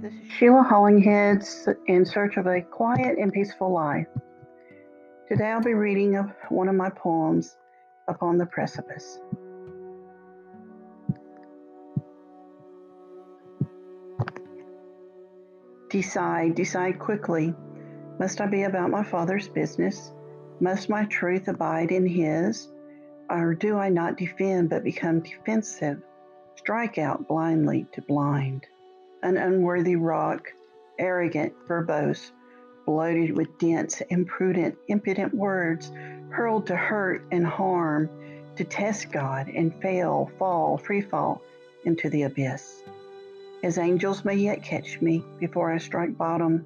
This is Sheila Hollinghead in search of a quiet and peaceful life. Today I'll be reading one of my poems, Upon the Precipice. Decide, decide quickly. Must I be about my Father's business? Must my truth abide in His? Or do I not defend but become defensive? Strike out blindly to blind an unworthy rock, arrogant, verbose, bloated with dense, imprudent, impudent words, hurled to hurt and harm, to test God and fail, fall, free fall into the abyss. His angels may yet catch me before I strike bottom,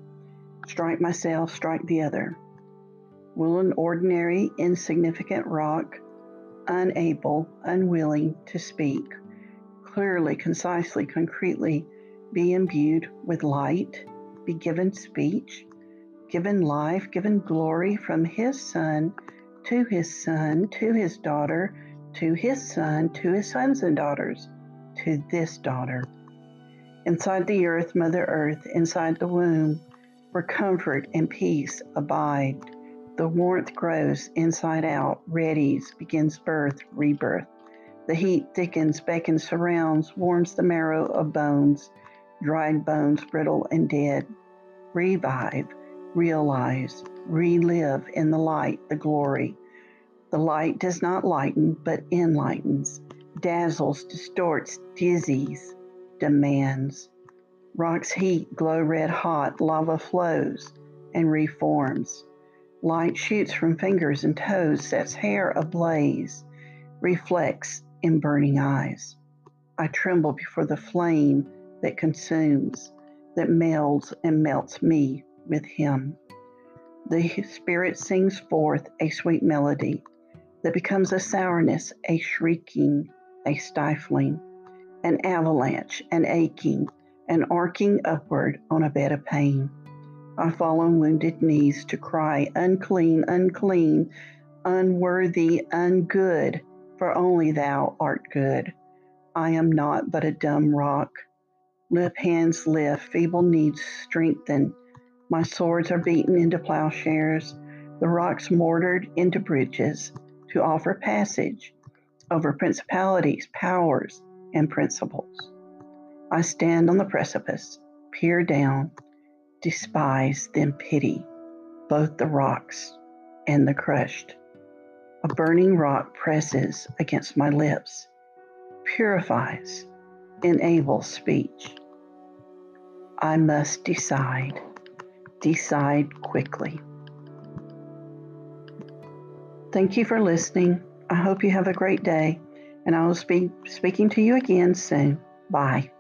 strike myself, strike the other. Will an ordinary, insignificant rock, unable, unwilling to speak, clearly, concisely, concretely, be imbued with light, be given speech, given life, given glory from his son to his son, to his daughter, to his son, to his sons and daughters, to this daughter. Inside the earth, Mother Earth, inside the womb, where comfort and peace abide, the warmth grows inside out, readies, begins birth, rebirth. The heat thickens, beckons, surrounds, warms the marrow of bones dried bones, brittle and dead. Revive, realize, relive in the light, the glory. The light does not lighten, but enlightens, dazzles, distorts, dizzies, demands. Rocks heat, glow red hot, lava flows and reforms. Light shoots from fingers and toes, sets hair ablaze, reflects in burning eyes. I tremble before the flame that consumes, that melds and melts me with Him. The Spirit sings forth a sweet melody that becomes a sourness, a shrieking, a stifling, an avalanche, an aching, an arcing upward on a bed of pain. I fall on wounded knees to cry, unclean, unclean, unworthy, ungood, for only thou art good. I am not but a dumb rock Lip hands lift, feeble knees strengthen. My swords are beaten into plowshares, the rocks mortared into bridges to offer passage over principalities, powers, and principles. I stand on the precipice, peer down, despise, then pity both the rocks and the crushed. A burning rock presses against my lips, purifies, enables speech. I must decide. Decide quickly. Thank you for listening. I hope you have a great day, and I will be speaking to you again soon. Bye.